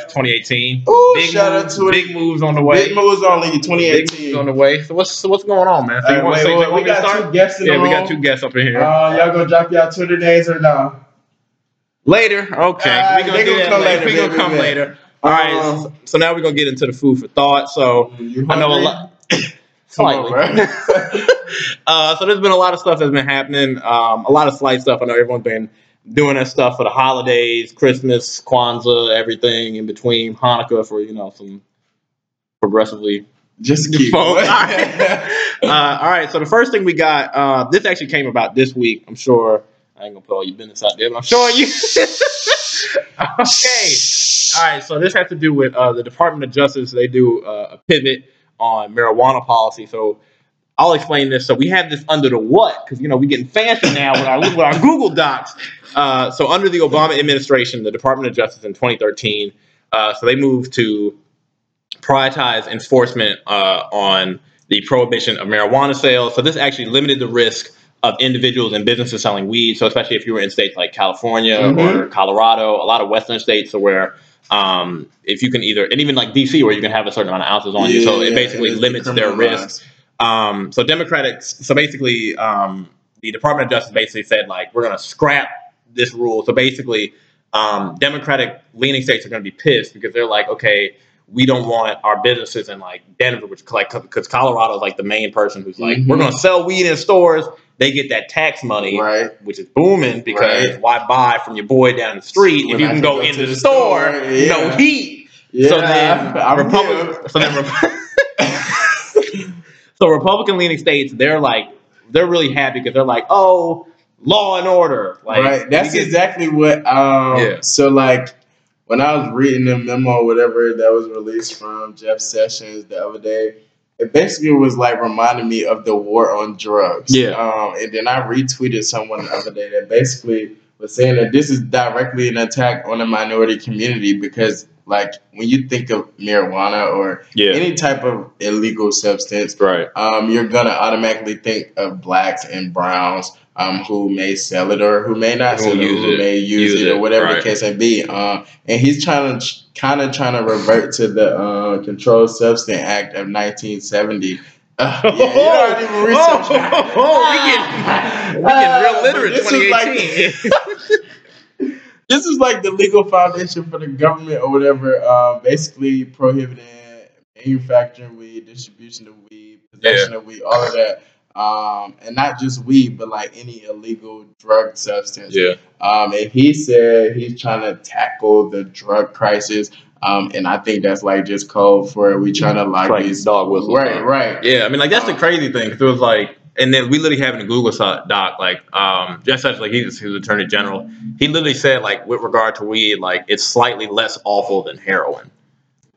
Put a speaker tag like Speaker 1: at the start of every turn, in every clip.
Speaker 1: after 2018.
Speaker 2: Ooh,
Speaker 1: big
Speaker 2: shout
Speaker 1: moves,
Speaker 2: out to
Speaker 1: big moves on the way.
Speaker 2: Big moves only
Speaker 1: Big
Speaker 2: 2018.
Speaker 1: moves on the way. So what's so what's going on, man? So
Speaker 2: All
Speaker 1: you
Speaker 2: right,
Speaker 1: want to
Speaker 2: wait,
Speaker 1: say
Speaker 2: wait, we got
Speaker 1: start?
Speaker 2: two guests in
Speaker 1: Yeah, we got two guests up in here.
Speaker 2: Uh, y'all gonna drop y'all Twitter names or no?
Speaker 1: later, okay.
Speaker 2: Uh,
Speaker 1: we gonna do
Speaker 2: gonna come
Speaker 1: later.
Speaker 2: later,
Speaker 1: We gonna come
Speaker 2: baby.
Speaker 1: later. All right.
Speaker 2: Um,
Speaker 1: so, so now we're gonna get into the food for thought. So I know a lot.
Speaker 2: Come on,
Speaker 1: Slightly.
Speaker 2: bro.
Speaker 1: uh, so there's been a lot of stuff that's been happening. Um, a lot of slight stuff. I know everyone's been doing that stuff for the holidays, Christmas, Kwanzaa, everything in between, Hanukkah for you know some progressively
Speaker 2: Just keep going.
Speaker 1: All right. uh, all right. So the first thing we got, uh, this actually came about this week. I'm sure I ain't gonna put all your business out there, but I'm sure you. okay. All right. So this has to do with uh, the Department of Justice. They do uh, a pivot on marijuana policy. So I'll explain this. So we have this under the what? Because you know we're getting fancy now with our with our Google Docs. Uh, so under the Obama administration, the Department of Justice in 2013, uh, so they moved to prioritize enforcement uh, on the prohibition of marijuana sales. So this actually limited the risk of individuals and businesses selling weed. So especially if you were in states like California
Speaker 2: Mhm.
Speaker 1: or Colorado, a lot of Western states, where um, if you can either, and even like DC, where you can have a certain amount of ounces on you, so it
Speaker 2: Yeah,
Speaker 1: basically
Speaker 2: it's
Speaker 1: limits their risk. Um, so Democratic, so basically, um, the Department of Justice basically said like we're going to scrap this rule. So basically, um, Democratic leaning states are going to be pissed because they're like, okay, we don't want our businesses in like Denver, which like because Colorado is like the main person who's like,
Speaker 2: Mhm.
Speaker 1: we're going to sell weed in stores. They get that tax money,
Speaker 2: Right.
Speaker 1: which is booming because
Speaker 2: Right.
Speaker 1: why buy from your boy down the street
Speaker 2: When
Speaker 1: if you
Speaker 2: I
Speaker 1: can go
Speaker 2: go into
Speaker 1: the,
Speaker 2: the
Speaker 1: store,
Speaker 2: store,
Speaker 1: no heat.
Speaker 2: Yeah,
Speaker 1: so then,
Speaker 2: I'm
Speaker 1: Republic, so then Rep- so Republican leaning states, they're like, they're really happy because they're like, oh, law and order. Like,
Speaker 2: right. That's
Speaker 1: get-
Speaker 2: exactly what. Um,
Speaker 1: Yeah.
Speaker 2: So like, when I was reading the memo, or whatever that was released from Jeff Sessions the other day, it basically was like reminding me of the war on drugs.
Speaker 1: Yeah.
Speaker 2: Um, and then I retweeted someone the other day that basically was saying that this is directly an attack on the minority community because, like, when you think of marijuana or
Speaker 1: yeah,
Speaker 2: any type of illegal substance,
Speaker 1: right.
Speaker 2: um, you're gonna automatically think of blacks and browns um, who may sell it or who may not
Speaker 1: Who
Speaker 2: sell it, who
Speaker 1: it,
Speaker 2: may use,
Speaker 1: use
Speaker 2: it,
Speaker 1: it,
Speaker 2: or whatever
Speaker 1: right.
Speaker 2: the case may be. Um, and he's trying to kind of trying to revert to the uh, Controlled Substance Act of 1970. Uh, yeah, that.
Speaker 1: Oh, oh, we get we get real
Speaker 2: Uh,
Speaker 1: literate.
Speaker 2: this like- this is like the legal foundation for the government or whatever, uh, basically prohibiting manufacturing weed, distribution of weed, possession of weed, all of that. Um, and not just weed, but like any illegal drug substance.
Speaker 1: yeah,
Speaker 2: Um, and he said he's trying to tackle the drug crisis. Um, and I think that's like just code for we trying to like
Speaker 1: Like
Speaker 2: these
Speaker 1: dog whistles,
Speaker 2: Right,
Speaker 1: huh?
Speaker 2: right.
Speaker 1: yeah. I mean, like that's the crazy thing. Cause it was like, and then we literally have in the Google doc, like, um, Jeff Sessions, like he's he's Attorney General. He literally said, like, with regard to weed, like it's slightly less awful than heroin.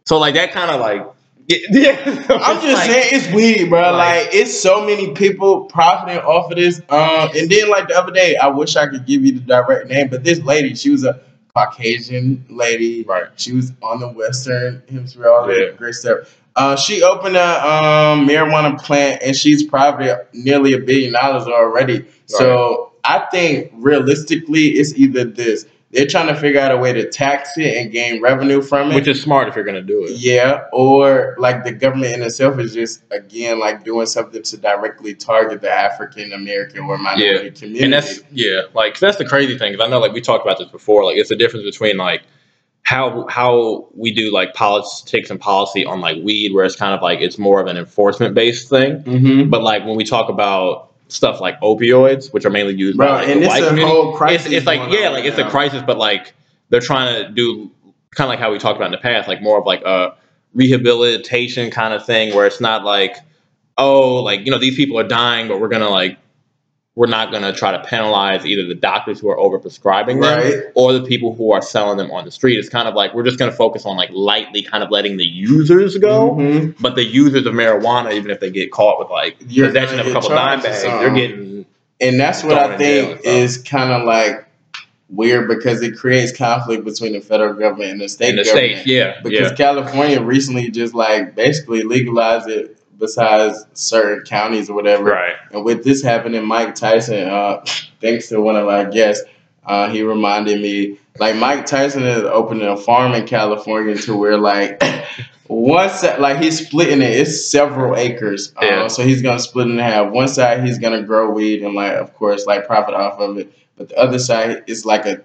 Speaker 1: So like that kind of like, yeah.
Speaker 2: I'm just
Speaker 1: like-
Speaker 2: saying it's weird, bro.
Speaker 1: like-
Speaker 2: Like, it's so many people profiting off of this. Um, and then like the other day, I wish I could give you the direct name, but this lady, she was a Caucasian lady.
Speaker 1: Right.
Speaker 2: She was on the Western Hemisphere, all
Speaker 1: Yeah.
Speaker 2: that great stuff. Uh, she opened a um, marijuana plant, and she's probably nearly a billion dollars already. So I think realistically, it's either this: they're trying to figure out a way to tax it and gain revenue from it,
Speaker 1: which is smart if you're gonna do it.
Speaker 2: yeah, or like the government in itself is just again like doing something to directly target the African American or minority community.
Speaker 1: And that's yeah, Like, that's the crazy thing. 'cause I know like we talked about this before. Like it's the difference between like how how we do like politics and policy on like weed, where it's kind of like it's more of an enforcement based thing.
Speaker 2: mm-hmm.
Speaker 1: But like when we talk about stuff like opioids, which are mainly used
Speaker 2: Bro,
Speaker 1: by like,
Speaker 2: and
Speaker 1: the
Speaker 2: it's
Speaker 1: white
Speaker 2: a
Speaker 1: community,
Speaker 2: whole crisis
Speaker 1: it's, it's like yeah, like it's a crisis, but like they're trying to do kind of like how we talked about in the past, like more of like a rehabilitation kind of thing, where it's not like oh, like you know these people are dying, but we're gonna like we're not gonna try to penalize either the doctors who are overprescribing them
Speaker 2: Right.
Speaker 1: or the people who are selling them on the street. It's kind of like we're just gonna focus on like lightly kind of letting the users go.
Speaker 2: Mhm.
Speaker 1: But the users of marijuana, even if they get caught with like
Speaker 2: You're
Speaker 1: possession of a couple dime bags, they're getting
Speaker 2: and that's what I
Speaker 1: and
Speaker 2: think is kind of like weird because it creates conflict between the federal government and the state
Speaker 1: in the
Speaker 2: government.
Speaker 1: state. Yeah,
Speaker 2: because
Speaker 1: yeah,
Speaker 2: California recently just like basically legalized it besides certain counties or whatever.
Speaker 1: right.
Speaker 2: And with this happening, Mike Tyson, uh, thanks to one of our guests, uh, he reminded me Like Mike Tyson is opening a farm in California to where like one side, like he's splitting it. It's several acres, uh,
Speaker 1: Yeah.
Speaker 2: so he's gonna split it in half. One side he's gonna grow weed and like, of course, like profit off of it. But the other side is like a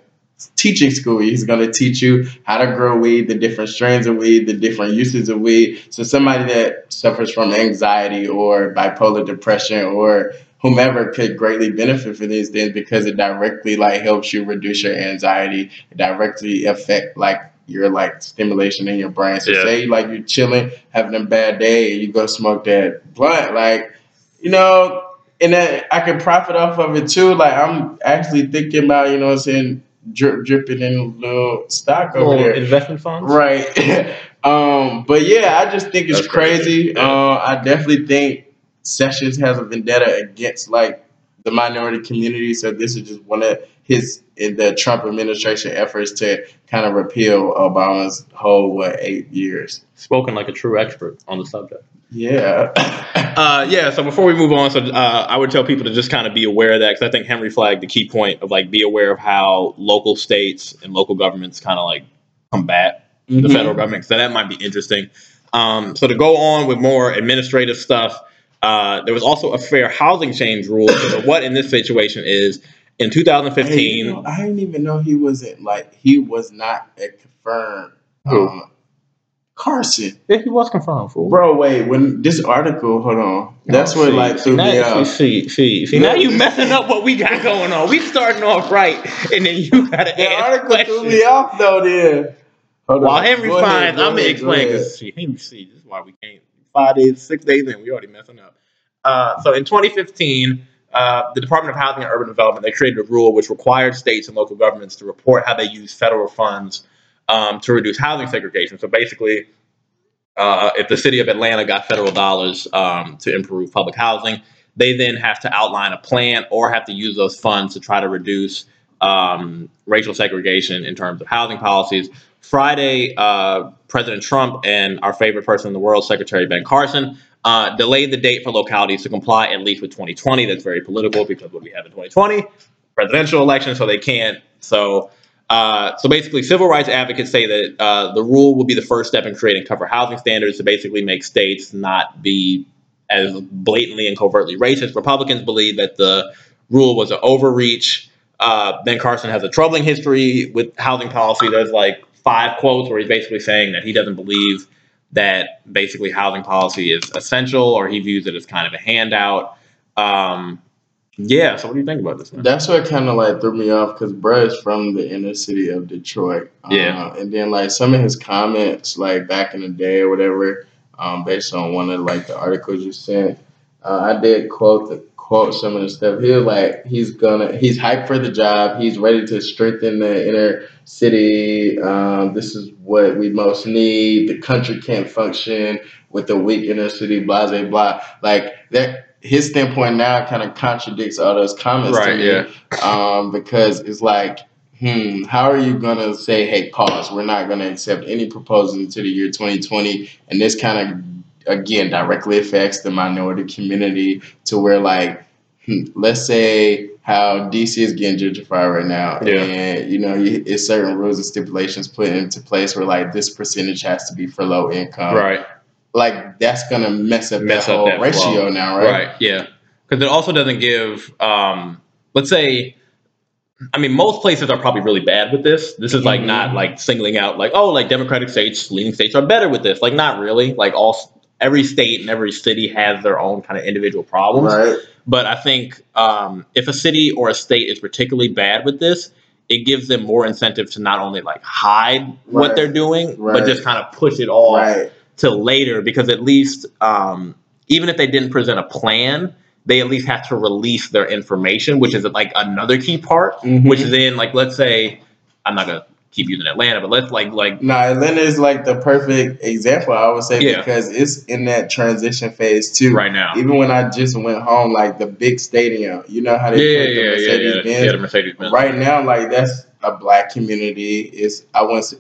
Speaker 2: teaching school. He's gonna teach you how to grow weed, the different strains of weed, the different uses of weed. So somebody that suffers from anxiety or bipolar depression or whomever could greatly benefit from these things because it directly like helps you reduce your anxiety. It directly affect like your like stimulation in your brain. So
Speaker 1: Yeah.
Speaker 2: say like you're chilling, having a bad day, and you go smoke that blunt, like you know, and then I can profit off of it too. Like I'm actually thinking about, you know what I'm saying, drip dripping in a little stock over
Speaker 1: Little
Speaker 2: there.
Speaker 1: investment funds.
Speaker 2: Right. um, but yeah, I just think it's
Speaker 1: That's crazy.
Speaker 2: crazy.
Speaker 1: Yeah.
Speaker 2: Uh, I definitely think Sessions has a vendetta against like the minority community. So this is just one of his in the Trump administration efforts to kind of repeal Obama's whole what eight years.
Speaker 1: Spoken like a true expert on the subject.
Speaker 2: Yeah.
Speaker 1: Uh, yeah. So before we move on, so uh, I would tell people to just kind of be aware of that because I think Henry flagged the key point of like be aware of how local states and local governments kind of like combat the
Speaker 2: Mhm.
Speaker 1: federal government. So that might be interesting. Um, so to go on with more administrative stuff, uh, there was also a fair housing change rule. So what in this situation is in
Speaker 2: Hey,
Speaker 1: 2015.
Speaker 2: you know, I didn't even know he wasn't like he was not a confirmed
Speaker 1: Who?
Speaker 2: um, Carson.
Speaker 1: Yeah, he was confirmed, fool.
Speaker 2: Bro, wait, when this article, hold on. That's
Speaker 1: Oh,
Speaker 2: what
Speaker 1: see,
Speaker 2: like threw me off.
Speaker 1: See, see, see, now you messing up what we got going on. We starting off right, and then you gotta
Speaker 2: The
Speaker 1: ask
Speaker 2: article threw me off though then. Hold
Speaker 1: While
Speaker 2: on.
Speaker 1: Henry
Speaker 2: Go ahead,
Speaker 1: finds,
Speaker 2: go
Speaker 1: I'm gonna explain because see, Henry, see, this is why we can't five days, six days in, we already messing up. Uh, so in 2015, uh, the Department of Housing and Urban Development they created a rule which required states and local governments to report how they use federal funds um, to reduce housing segregation. So basically, uh, if the city of Atlanta got federal dollars um, to improve public housing, they then have to outline a plan or have to use those funds to try to reduce um, racial segregation in terms of housing policies. Friday, uh, President Trump and our favorite person in the world, Secretary Ben Carson, uh, delayed the date for localities to comply at least with 2020. That's very political because what we have in 2020, presidential election, so they can't. So, uh, so basically, civil rights advocates say that uh, the rule will be the first step in creating tougher housing standards to basically make states not be as blatantly and covertly racist. Republicans believe that the rule was an overreach. Uh, ben Carson has a troubling history with housing policy. There's like five quotes where he's basically saying that he doesn't believe that basically housing policy is essential or he views it as kind of a handout. Um, yeah, so what do you think about this? Man?
Speaker 2: That's what kind of like threw me off because bro is from the inner city of Detroit.
Speaker 1: Yeah.
Speaker 2: Uh, and then like some of his comments, like back in the day or whatever, um, based on one of like the articles you sent, uh, I did quote the quote some of the stuff. He was like, he's gonna, he's hyped for the job. He's ready to strengthen the inner city. Um, this is what we most need. The country can't function with the weak inner city. Blah blah blah. Like that. His standpoint now kind of contradicts all those comments to me
Speaker 1: yeah.
Speaker 2: um, because it's like, hmm, how are you gonna say, hey, pause? We're not gonna accept any proposals into the year 2020, and this kind of again directly affects the minority community to where like, hmm, let's say how DC is getting gentrified right now,
Speaker 1: Yeah.
Speaker 2: and you know, it's certain rules and stipulations put into place where like this percentage has to be for low income,
Speaker 1: right.
Speaker 2: Like that's gonna mess up
Speaker 1: Mess
Speaker 2: that
Speaker 1: up
Speaker 2: whole
Speaker 1: that
Speaker 2: ratio
Speaker 1: flow.
Speaker 2: now, right?
Speaker 1: Right. Yeah. Because it also doesn't give. Um, let's say. I mean, most places are probably really bad with this. This is like
Speaker 2: Mhm.
Speaker 1: not like singling out like oh like Democratic states, leaning states are better with this. Like not really. Like all every state and every city has their own kind of individual problems.
Speaker 2: Right.
Speaker 1: But I think um, if a city or a state is particularly bad with this, it gives them more incentive to not only like hide what they're doing,
Speaker 2: Right.
Speaker 1: but just kind of push it off
Speaker 2: Right.
Speaker 1: Till later because at least um, even if they didn't present a plan they at least have to release their information which is like another key part
Speaker 2: Mhm.
Speaker 1: which is in like let's say i'm not gonna keep using atlanta but let's like like
Speaker 2: No, Atlanta is like the perfect example, I would say,
Speaker 1: Yeah.
Speaker 2: because it's in that transition phase too.
Speaker 1: right now
Speaker 2: Even when I just went home, like the big stadium, you know how they
Speaker 1: yeah
Speaker 2: put the
Speaker 1: yeah yeah
Speaker 2: Mercedes
Speaker 1: yeah,
Speaker 2: Benz.
Speaker 1: yeah the mercedes benz
Speaker 2: Right now, like that's a black community. It's I say,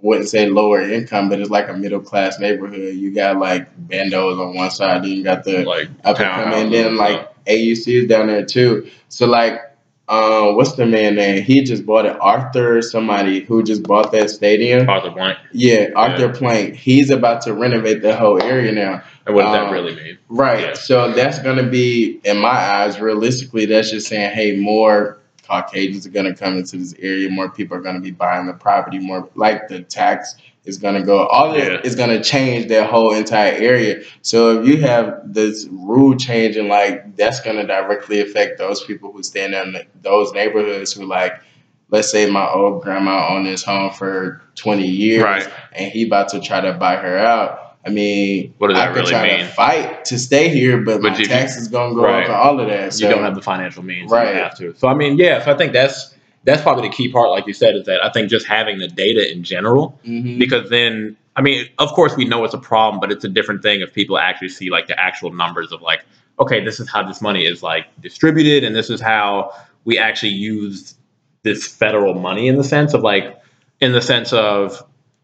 Speaker 2: wouldn't say lower income, but it's like a middle class neighborhood. You got like bandos on one side, then you got the
Speaker 1: like
Speaker 2: up and coming, and then like AUC is down there too. So like uh, what's the man name? He just bought it. Arthur, somebody who just bought that stadium.
Speaker 1: Arthur Blank.
Speaker 2: Yeah, Arthur Blank. He's about to renovate the whole area now.
Speaker 1: And what does that
Speaker 2: Um,
Speaker 1: really mean?
Speaker 2: Right.
Speaker 1: Yeah.
Speaker 2: So that's to be, in my eyes, realistically, that's just saying, hey, more Caucasians are going to come into this area. More people are going to be buying the property. More like the tax is going to go. All of
Speaker 1: Yeah.
Speaker 2: it is going to change that whole entire area. So if you have this rule changing, like that's going to directly affect those people who stand in those neighborhoods who like. Let's say my old grandma owned this home for 20 years
Speaker 1: Right.
Speaker 2: and he about to try to buy her out. I mean,
Speaker 1: What does
Speaker 2: I
Speaker 1: that
Speaker 2: could
Speaker 1: really
Speaker 2: try
Speaker 1: mean?
Speaker 2: to fight to stay here, but,
Speaker 1: But
Speaker 2: my taxes gonna go
Speaker 1: Right.
Speaker 2: up and all of that. So,
Speaker 1: you don't have the financial means. Right. You have to. So I mean, yeah. So I think that's that's probably the key part, like you said, is that I think just having the data in general,
Speaker 2: Mhm.
Speaker 1: because then I mean, of course we know it's a problem, but it's a different thing if people actually see like the actual numbers of like, okay, this is how this money is like distributed, and this is how we actually use this federal money in the sense of like, in the sense of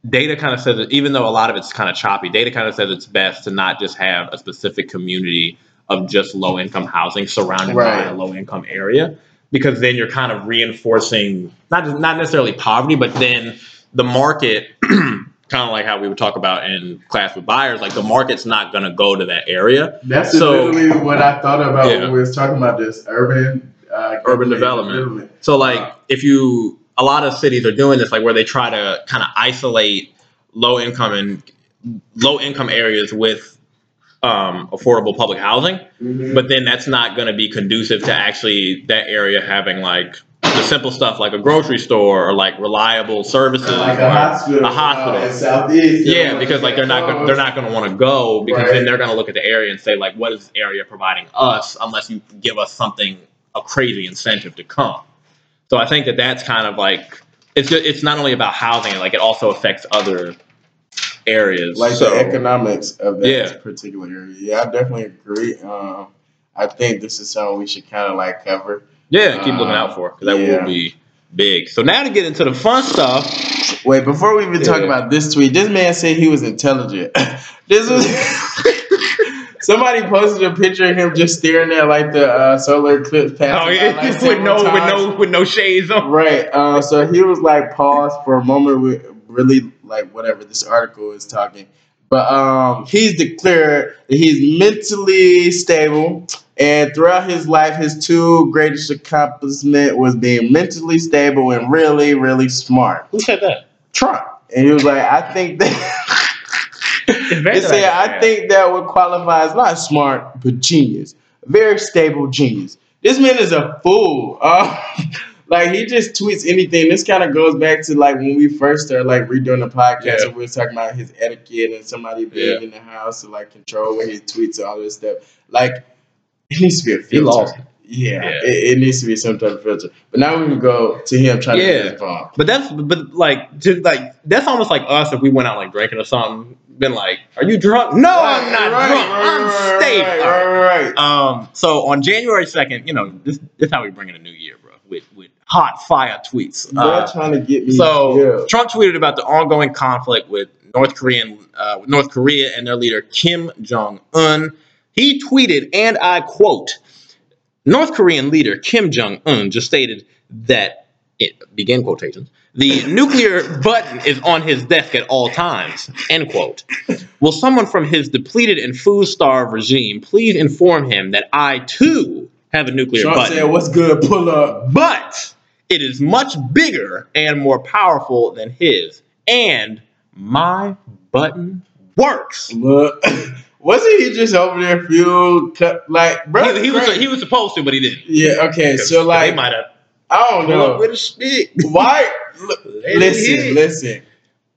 Speaker 1: data kind of says that even though a lot of it's kind of choppy, data kind of says it's best to not just have a specific community of just low income housing surrounded by a low income area because then you're kind of reinforcing not just, not necessarily poverty, but then the market, kind of like how we would talk about in class with buyers, like the market's not going to go to that area.
Speaker 2: That's
Speaker 1: So-
Speaker 2: literally what I thought about
Speaker 1: Yeah.
Speaker 2: when we was talking about this urban uh,
Speaker 1: Urban development. So like if you a lot of cities are doing this like where they try to kind of isolate low income and low income areas with um, affordable public housing,
Speaker 2: Mhm.
Speaker 1: but then that's not going to be conducive to actually that area having like the simple stuff like a grocery store or like reliable services.
Speaker 2: like a hospital,
Speaker 1: a hospital.
Speaker 2: uh, in southeast.
Speaker 1: yeah, because like they're not gonna, they're not going to want to go because
Speaker 2: Right.
Speaker 1: then they're going to look at the area and say like, what is this area providing us? Unless you give us something a crazy incentive to come. So I think that that's kind of like it's ju- it's not only about housing, like it also affects other areas.
Speaker 2: like
Speaker 1: so,
Speaker 2: the economics of that
Speaker 1: Yeah.
Speaker 2: particular area. Yeah, I definitely agree. Um, I think this is something we should kind of like cover.
Speaker 1: yeah, keep looking out for because that
Speaker 2: yeah.
Speaker 1: will be big. So now to get into the fun stuff.
Speaker 2: Wait, before we even talk about this tweet, this man said he was intelligent. this was somebody posted a picture of him just staring at like the uh, solar eclipse passing.
Speaker 1: Oh
Speaker 2: by,
Speaker 1: yeah,
Speaker 2: like,
Speaker 1: with no
Speaker 2: several
Speaker 1: with no with no shades on.
Speaker 2: Right. Uh, so he was like paused for a moment with really like whatever this article is talking. But um, he's declared that he's mentally stable, and throughout his life, his two greatest accomplishment was being mentally stable and really, really smart.
Speaker 1: Who said that?
Speaker 2: Trump, and he was like, I think that. He said, I think that would qualify as not smart, but genius. Very stable genius. This man is a fool. Uh, like he just tweets anything. This kind of goes back to like when we first started like redoing the podcast
Speaker 1: Yeah.
Speaker 2: and we were talking about his etiquette and somebody being
Speaker 1: Yeah.
Speaker 2: in the house to like control what he tweets and all this stuff. Like it needs to be a filter.
Speaker 1: He lost.
Speaker 2: Yeah,
Speaker 1: Yeah.
Speaker 2: It, it needs to be some type of filter. But now we can go to him trying to get his phone.
Speaker 1: But that's but like to like that's almost like us if we went out like drinking or something. Been like, are you drunk? No, I'm not
Speaker 2: Right,
Speaker 1: drunk.
Speaker 2: right,
Speaker 1: I'm
Speaker 2: right,
Speaker 1: stable.
Speaker 2: Right, right, right.
Speaker 1: Um, so on January second, you know, this this how we bring in a new year, bro, with with hot fire tweets.
Speaker 2: You're
Speaker 1: Uh,
Speaker 2: trying to get me.
Speaker 1: so. Trump tweeted about the ongoing conflict with North Korean uh, with North Korea and their leader Kim Jong Un. He tweeted, and I quote: North Korean leader Kim Jong Un just stated that it began quotations. The nuclear button is on his desk at all times. End quote. Will someone from his depleted and food-starved regime please inform him that I too have a nuclear
Speaker 2: Trump
Speaker 1: button?
Speaker 2: said, "What's good? Pull up."
Speaker 1: but it is much bigger and more powerful than his. And my button works.
Speaker 2: Look, wasn't he just over there fuel cut like bro?
Speaker 1: He, he was he was supposed to, but he didn't.
Speaker 2: yeah. Okay, so
Speaker 1: they
Speaker 2: like
Speaker 1: might have
Speaker 2: I don't know
Speaker 1: with a stick.
Speaker 2: why. Look, listen,
Speaker 1: hit.
Speaker 2: listen.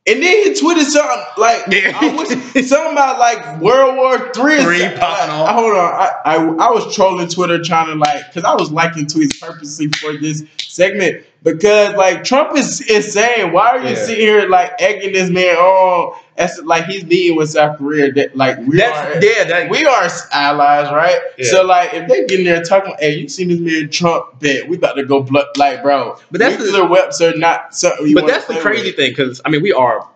Speaker 2: And then he tweeted something like
Speaker 1: Yeah.
Speaker 2: I wish, something about like World War Three. or
Speaker 1: Three
Speaker 2: something.
Speaker 1: popping
Speaker 2: I-
Speaker 1: off.
Speaker 2: I- hold on, I, I I was trolling Twitter trying to like because I was liking tweets purposely for this segment because like Trump is insane. Why are you
Speaker 1: Yeah.
Speaker 2: sitting here like egging this man on as like he's meeting with South Korea? That like we are
Speaker 1: yeah. That,
Speaker 2: we are allies, right?
Speaker 1: Yeah.
Speaker 2: So like, if they get in there talking, hey, you seen this man Trump? Bet we about to go blood, like, bro.
Speaker 1: But that's the-
Speaker 2: weapons are not something.
Speaker 1: But that's the crazy
Speaker 2: with.
Speaker 1: thing because I mean we are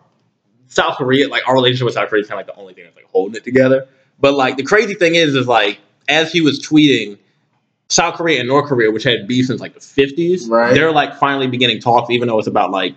Speaker 1: South Korea. Like our relationship with South Korea is kind of like the only thing that's like holding it together. But like the crazy thing is, is like as he was tweeting, South Korea and North Korea, which had beef since like the fifties,
Speaker 2: Right.
Speaker 1: they're like finally beginning talks, even though it's about like,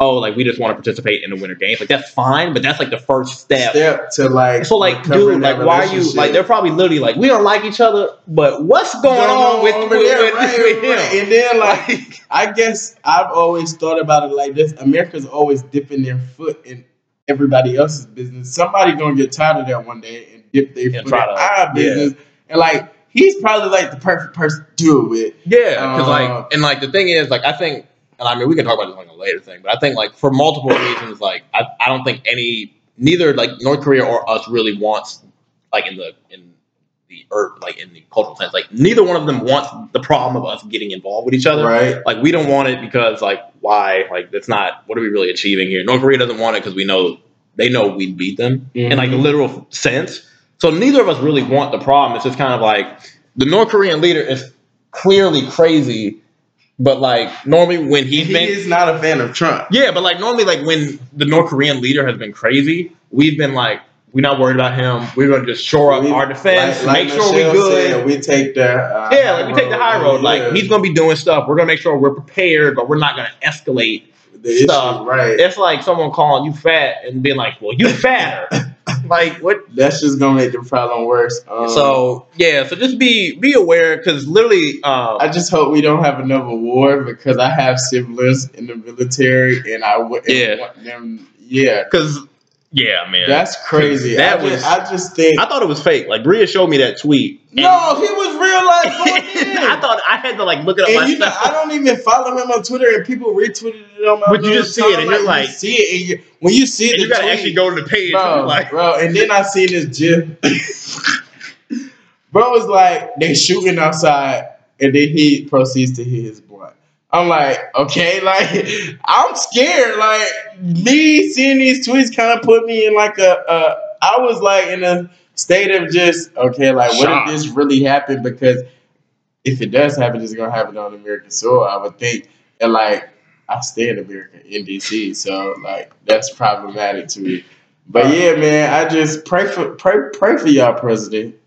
Speaker 1: oh, like we just want to participate in the Winter Games. Like that's fine, but that's like the first step.
Speaker 2: Step to like.
Speaker 1: So like, dude, like, why are you like? They're probably literally like, we don't like each other, but what's going
Speaker 2: Going
Speaker 1: on with, with,
Speaker 2: there,
Speaker 1: with,
Speaker 2: right,
Speaker 1: with him?
Speaker 2: right. And then like, I guess I've always thought about it like this: America's always dipping their foot in everybody else's business. Somebody gonna get tired of that one day and dip their
Speaker 1: And
Speaker 2: foot in our business. And like, he's probably like the perfect person to do it with.
Speaker 1: Yeah, because
Speaker 2: Uh,
Speaker 1: like, and like the thing is, like, I think, and I mean, we can talk about this on a later thing, but I think like for multiple reasons, like, I, I don't think any, neither like North Korea or us really wants, like, in the in the earth, like in the cultural sense, like, neither one of them wants the problem of us getting involved with each other.
Speaker 2: Right.
Speaker 1: Like, we don't want it because, like, why? Like, that's not what are we really achieving here? North Korea doesn't want it because we know they know we'd beat them in like the
Speaker 2: Mhm.
Speaker 1: literal sense. So neither of us really want the problem. It's just kind of like the North Korean leader is clearly crazy, but like normally when he's
Speaker 2: he
Speaker 1: been
Speaker 2: is not a fan of Trump.
Speaker 1: yeah, but like normally like when the North Korean leader has been crazy, we've been like we're not worried about him. We're gonna just shore up
Speaker 2: We-
Speaker 1: our defense,
Speaker 2: like- like
Speaker 1: make sure we good.
Speaker 2: said, we take the uh,
Speaker 1: yeah, like we take the high road. Like
Speaker 2: yeah.
Speaker 1: he's gonna be doing stuff. We're gonna make sure we're prepared, but we're not gonna escalate.
Speaker 2: the issue,
Speaker 1: stuff.
Speaker 2: right?
Speaker 1: It's like someone calling you fat and being like, "Well, you fatter." like what?
Speaker 2: That's just gonna make the problem worse. Um,
Speaker 1: So yeah, so just be be aware because literally, um,
Speaker 2: I just hope we don't have another war because I have siblings in the military and I wouldn't
Speaker 1: Yeah.
Speaker 2: want them. Yeah,
Speaker 1: because yeah, man,
Speaker 2: that's crazy.
Speaker 1: That
Speaker 2: I,
Speaker 1: was-
Speaker 2: just, I just think.
Speaker 1: I thought it was fake. Like Bria showed me that tweet.
Speaker 2: no, he was real life.
Speaker 1: I thought I had to like look it up
Speaker 2: And you know. I don't even follow him on Twitter, and people retweeted it on my.
Speaker 1: But you just see it, and you're like-
Speaker 2: you see it, and you, when you see it,
Speaker 1: you gotta
Speaker 2: tweet,
Speaker 1: actually go to the page.
Speaker 2: bro,
Speaker 1: and like,
Speaker 2: bro. And then I seen this gif. bro was like, they shooting outside, and then he proceeds to hit his. I'm like, okay, like I'm scared. Like me seeing these tweets kind of put me in like a, a. I was like in a state of just okay, like what
Speaker 1: Shock.
Speaker 2: if this really happened? Because if it does happen, it's gonna happen on American soil. I would think, and like I stay in America, in DC, so like that's problematic to me. But yeah, man, I just pray for pray pray for y'all president.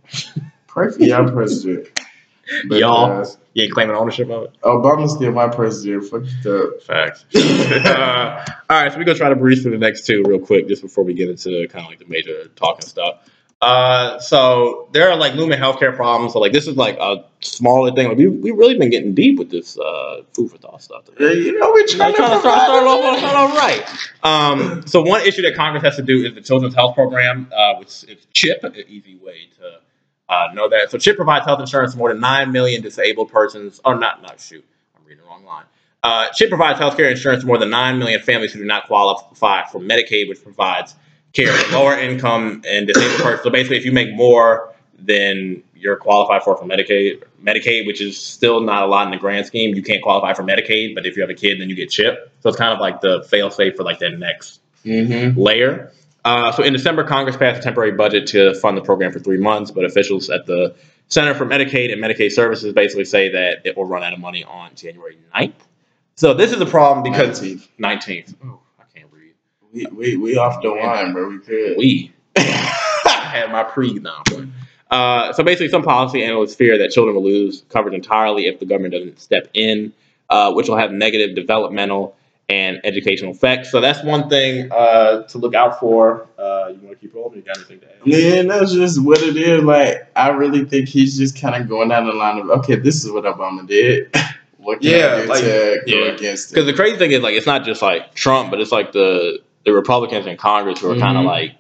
Speaker 2: Pray for y'all president.
Speaker 1: Y'all.
Speaker 2: Because
Speaker 1: you ain't claiming ownership of it.
Speaker 2: Obama's still my president. Fuck up.
Speaker 1: Facts. uh, all right, so we're gonna try to breeze through the next two real quick, just before we get into kind of like the major talking stuff. Uh, so there are like looming healthcare problems. So like this is like a smaller thing. Like we we really been getting deep with this uh, food for thought stuff.
Speaker 2: Yeah, you know we're
Speaker 1: Trying
Speaker 2: trying
Speaker 1: to
Speaker 2: to
Speaker 1: start, start off
Speaker 2: provide.
Speaker 1: start off right. Um, so one issue that Congress has to do is the Children's Health Program, uh, which is CHIP, an easy way to uh, know that. So CHIP provides health insurance to more than nine million disabled persons. Oh, not not shoot, I'm reading the wrong line. Uh, CHIP provides health care insurance to more than nine million families who do not qualify for Medicaid, which provides care for lower income and disabled persons. So basically, if you make more than you're qualified for for Medicaid, Medicaid, which is still not a lot in the grand scheme, you can't qualify for Medicaid. But if you have a kid, then you get CHIP. So it's kind of like the fail safe for like that next
Speaker 2: Mm-hmm.
Speaker 1: layer. Uh, so in December, Congress passed a temporary budget to fund the program for three months, but officials at the Center for Medicaid and Medicaid Services basically say that it will run out of money on January 9th. So this is a problem because
Speaker 2: 19th.
Speaker 1: 19th. Oh, I can't read.
Speaker 2: We, we we off the line, bro. We could.
Speaker 1: We. I had my pre now. Uh, so basically, some policy analysts fear that children will lose coverage entirely if the government doesn't step in, uh, which will have negative developmental and educational effects. So that's one thing uh, to look out for. Uh, you want to keep rolling? You got anything to add?
Speaker 2: Man, that's just what it is. Like, I really think he's just kind of going down the line of, okay, this is what Obama did. what can
Speaker 1: Yeah,
Speaker 2: I do
Speaker 1: like-
Speaker 2: to go
Speaker 1: yeah.
Speaker 2: against
Speaker 1: Because the crazy thing is, like, it's not just like Trump, but it's like the the Republicans in Congress who are kind of like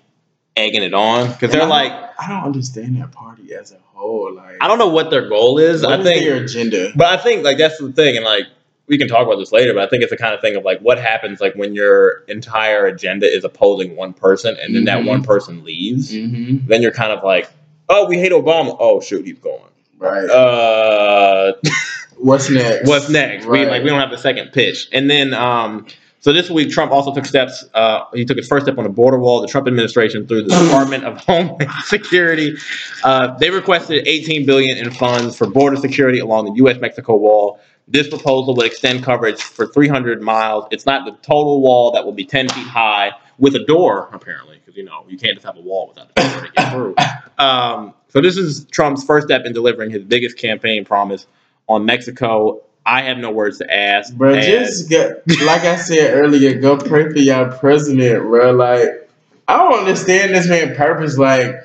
Speaker 1: egging it on because they're
Speaker 2: I
Speaker 1: like,
Speaker 2: I don't understand that party as a whole. Like,
Speaker 1: I don't know what their goal is.
Speaker 2: what
Speaker 1: I
Speaker 2: is
Speaker 1: think
Speaker 2: their agenda.
Speaker 1: But I think like that's the thing, and like we can talk about this later. But I think it's the kind of thing of like what happens like when your entire agenda is opposing one person, and then that
Speaker 2: Mhm.
Speaker 1: one person leaves.
Speaker 2: Mm-hmm.
Speaker 1: Then you're kind of like, oh, we hate Obama. Oh shoot, he's going.
Speaker 2: Right.
Speaker 1: Uh,
Speaker 2: what's next?
Speaker 1: what's next? We like we don't have the second pitch. And then um, so this week Trump also took steps. Uh, he took his first step on the border wall. The Trump administration through the Department of Homeland Security, uh, they requested 18 billion in funds for border security along the U.S.-Mexico wall. This proposal would extend coverage for 300 miles. It's not the total wall that will be 10 feet high, with a door apparently because you know you can't just have a wall without a door to get through. Um, so this is Trump's first step in delivering his biggest campaign promise on Mexico. I have no words to ask.
Speaker 2: Bro, just get, like I said earlier, go pray for your president, bro. Like, I don't understand this man purpose. Like,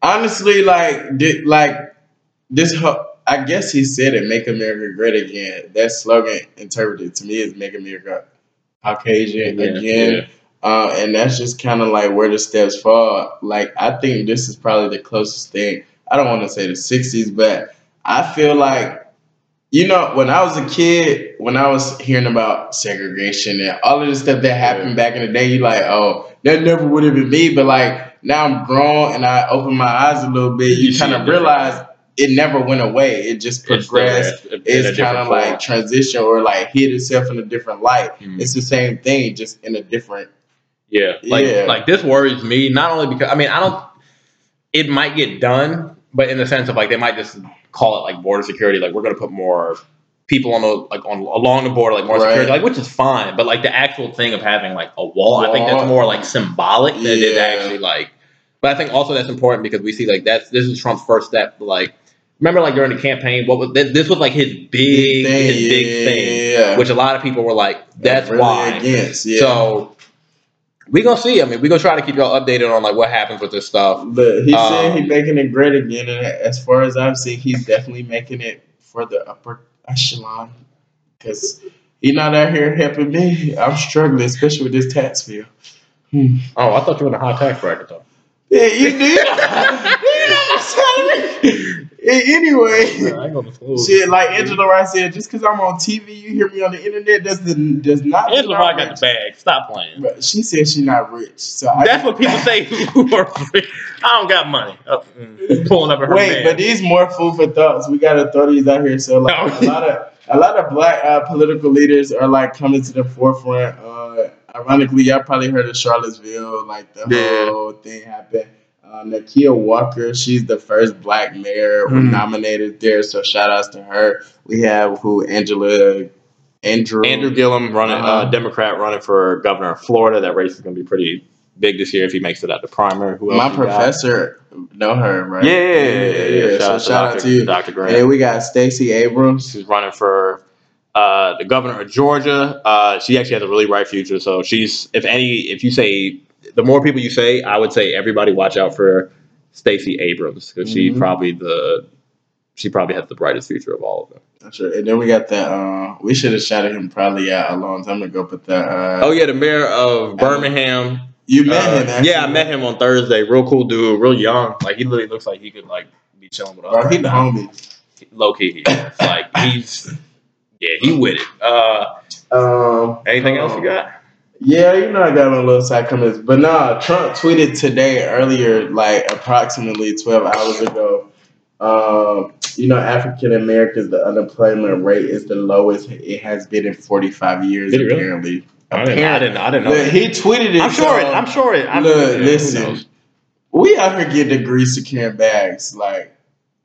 Speaker 2: honestly, like, did, like this. ho- I guess he said it, "Make America Great Again." That slogan interpreted to me is "Make America Caucasian
Speaker 1: Yeah,
Speaker 2: again."
Speaker 1: yeah.
Speaker 2: Uh, and that's just kind of like where the steps fall. Like, I think this is probably the closest thing. I don't want to say the '60s, but I feel like you know, when I was a kid, when I was hearing about segregation and all of the stuff that happened
Speaker 1: Yeah.
Speaker 2: back in the day, you're like, oh, that never would have been me. But like now I'm grown and I open my eyes a little bit, you,
Speaker 1: You
Speaker 2: kind of realize it never went away. It just
Speaker 1: It's
Speaker 2: progressed.
Speaker 1: a
Speaker 2: It's kind of like transition or like hid itself in a different light.
Speaker 1: Mhm.
Speaker 2: It's the same thing, just in a different.
Speaker 1: Yeah, like
Speaker 2: Yeah.
Speaker 1: like this worries me not only because I mean I don't. It might get done, but in the sense of like they might just call it like border security. Like we're gonna put more people on the like on along the border, like more
Speaker 2: Right.
Speaker 1: security, like which is fine. But like the actual thing of having like a wall, I think that's more like symbolic than it is
Speaker 2: Yeah.
Speaker 1: actually like. But I think also that's important because we see like that's this is Trump's first step. Like remember like during the campaign, what was this, this was like his big
Speaker 2: thing,
Speaker 1: his big thing,
Speaker 2: yeah.
Speaker 1: which a lot of people were like, that's
Speaker 2: Really
Speaker 1: why.
Speaker 2: against. Yeah.
Speaker 1: So we gonna see. I mean, we gonna try to keep y'all updated on like what happens with this stuff.
Speaker 2: But he said
Speaker 1: Um,
Speaker 2: he's making it great again, and as far as I've seen, he's definitely making it for the upper echelon. Cause he's not out here helping me. I'm struggling, especially with this tax bill. Hmm.
Speaker 1: Oh, I thought you were in a high tax bracket though.
Speaker 2: Yeah, you did. you know my salary. A- Anyway,
Speaker 1: I ain't gonna disclose.
Speaker 2: shit, like Angela Rye said, just because I'm on TV, you hear me on the internet, does the does not. mean
Speaker 1: Angela
Speaker 2: I'm
Speaker 1: Rye got the bag. Stop playing.
Speaker 2: But she said she's not rich, so I,
Speaker 1: That's what people say who are rich. I don't got money. Oh, mm, pulling up at her
Speaker 2: Wait,
Speaker 1: man.
Speaker 2: but these more food for thoughts. We gotta throw these out here. So like
Speaker 1: No.
Speaker 2: a lot of a lot of black uh, political leaders are like coming to the forefront. Uh, ironically, y'all probably heard of Charlottesville, like the
Speaker 1: Yeah.
Speaker 2: whole thing happened. Uh, Nikuyah Walker, she's the first black mayor
Speaker 1: Mhm.
Speaker 2: nominated there, so shout outs to her. We have who Angela Andrew
Speaker 1: Andrew Gillum running, uh,
Speaker 2: Uh-huh.
Speaker 1: Democrat running for governor of Florida. That race is gonna be pretty big this year if he makes it out the primary. Who else
Speaker 2: My
Speaker 1: you got?
Speaker 2: professor know her, right?
Speaker 1: Yeah, yeah, yeah, yeah.
Speaker 2: So
Speaker 1: Shout,
Speaker 2: shout
Speaker 1: out
Speaker 2: to you.
Speaker 1: Dr. Grant.
Speaker 2: And then we got Stacey Abrams.
Speaker 1: She's running for uh, the governor of Georgia. Uh, she actually has a really bright future. So she's, if any, if you say the more people you say, I would say everybody watch out for Stacey Abrams because she
Speaker 2: Mhm.
Speaker 1: probably the she probably has the brightest future of all of them.
Speaker 2: Not sure. And then we got that. Uh, we should have shouted him probably out a long time ago. But the uh,
Speaker 1: Oh yeah, the mayor of Birmingham.
Speaker 2: you met
Speaker 1: Uh,
Speaker 2: him. Actually.
Speaker 1: yeah, I met him on Thursday. Real cool dude, real young. Like he literally looks like he could like be chilling with us.
Speaker 2: Bro, he the homie.
Speaker 1: Low key, he is. like he's yeah, he with it. Uh,
Speaker 2: Um,
Speaker 1: anything else you got?
Speaker 2: Yeah, you know I got my little side comments, but nah. Trump tweeted today earlier, like approximately twelve hours ago. Um, you know, African Americans, the unemployment rate is the lowest it has been in forty five years.
Speaker 1: Really?
Speaker 2: apparently,
Speaker 1: I didn't, I didn't, I didn't know.
Speaker 2: Look, he tweeted it.
Speaker 1: I'm sure it. I'm sure it. I'm,
Speaker 2: Look,
Speaker 1: yeah, who
Speaker 2: listen. We out here getting degrees securing bags. Like,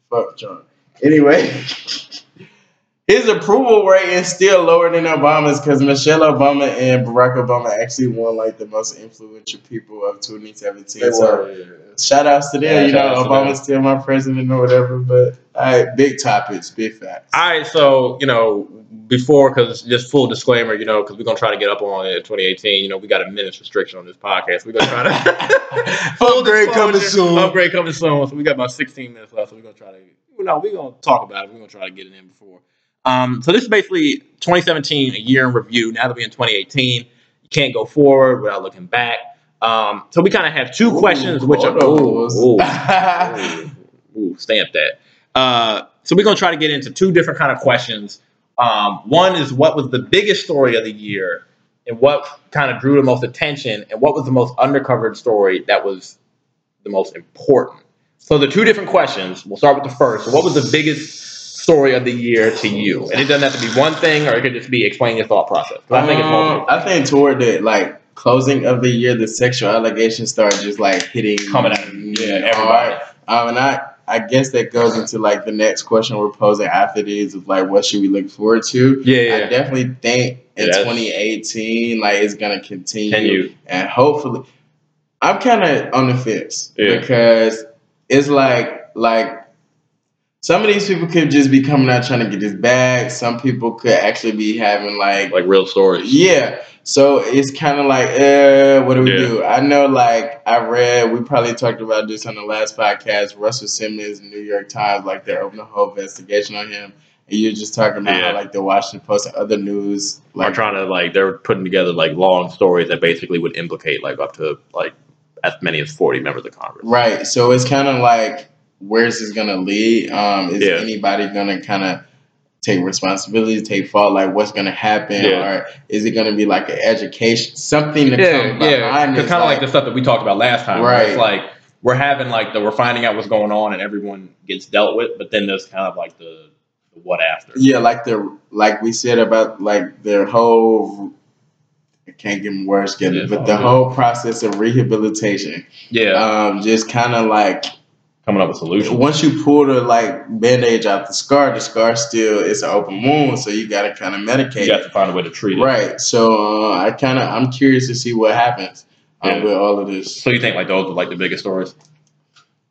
Speaker 2: fuck Trump. Anyway, his approval rate is still lower than Obama's because Michelle Obama and Barack Obama actually won like the most influential people of 2017. so shout outs to them.
Speaker 1: Yeah,
Speaker 2: you know,
Speaker 1: shout outs
Speaker 2: Obama's still my president or whatever. But all right, big topics, big facts.
Speaker 1: All right, so you know, before because just full disclaimer, you know, because we're gonna try to get up on it in 2018. You know, we got a minutes restriction on this podcast. We're gonna try to full
Speaker 2: Upgrade coming
Speaker 1: disclosure,
Speaker 2: soon.
Speaker 1: Upgrade coming soon. So we got about 16 minutes left. So we're gonna try to, you know, we're gonna talk about it. We're gonna try to get it in before. Um, so this is basically 2017, a year in review. Now that we're in 2018, you can't go forward without looking back. Um, so we kind of have two questions, which are ooh, ooh, ooh, ooh, stamp that. Uh, so we're gonna try to get into two different kind of questions. Um, one is what was the biggest story of the year, and what kind of drew the most attention, and what was the most undercovered story that was the most important. So the two different questions. We'll start with the first. So what was the biggest story of the year to you? And it doesn't have to be one thing, or it could just be explain your thought process. 'Cause I think it's
Speaker 2: Um,
Speaker 1: multiple.
Speaker 2: I think toward the like closing of the year, the sexual allegations start just like hitting
Speaker 1: Coming at. Yeah,
Speaker 2: hard.
Speaker 1: everybody.
Speaker 2: Um, and I I guess that goes into like the next question we're posing after these of like what should we look forward to.
Speaker 1: Yeah, yeah.
Speaker 2: I definitely think in
Speaker 1: Yeah,
Speaker 2: 2018 like it's gonna continue, and hopefully I'm kind of on the fence
Speaker 1: Yeah.
Speaker 2: because it's like like some of these people could just be coming out trying to get this bag. Some people could actually be having like
Speaker 1: Like real stories.
Speaker 2: yeah. So it's kind of like, uh, what do we
Speaker 1: Yeah.
Speaker 2: do? I know, like, I read, we probably talked about this on the last podcast. Russell Simmons, New York Times, like, they're opening a whole investigation on him. And you're just talking about
Speaker 1: Yeah.
Speaker 2: how, like, the Washington Post and other news,
Speaker 1: Are trying to like they're putting together like long stories that basically would implicate like up to like as many as forty members of Congress.
Speaker 2: right. So it's kind of like, where's this going to lead? Um, is
Speaker 1: Yeah.
Speaker 2: anybody going to kind of take responsibility, take fault? Like, what's going to happen?
Speaker 1: Yeah.
Speaker 2: Or is it going to be like an education, something to
Speaker 1: Yeah,
Speaker 2: come
Speaker 1: yeah.
Speaker 2: behind this?
Speaker 1: kind of like the stuff that we talked about last time. Right. It's like we're having like the we're finding out what's going on and everyone gets dealt with, but then there's kind of like the, the what after.
Speaker 2: Yeah, like the like we said about like their whole I can't get together,
Speaker 1: Yeah, it's
Speaker 2: but the
Speaker 1: good.
Speaker 2: whole process of rehabilitation,
Speaker 1: Yeah.
Speaker 2: um, just kind of like
Speaker 1: Coming up with solutions.
Speaker 2: once you pull the like bandage out the scar, the scar still it's an open wound, so you got to kind of medicate.
Speaker 1: You have to find a way to treat it.
Speaker 2: Right. So uh, I kind of I'm curious to see what happens um,
Speaker 1: Yeah.
Speaker 2: with all of this.
Speaker 1: So you think like those are like the biggest stories?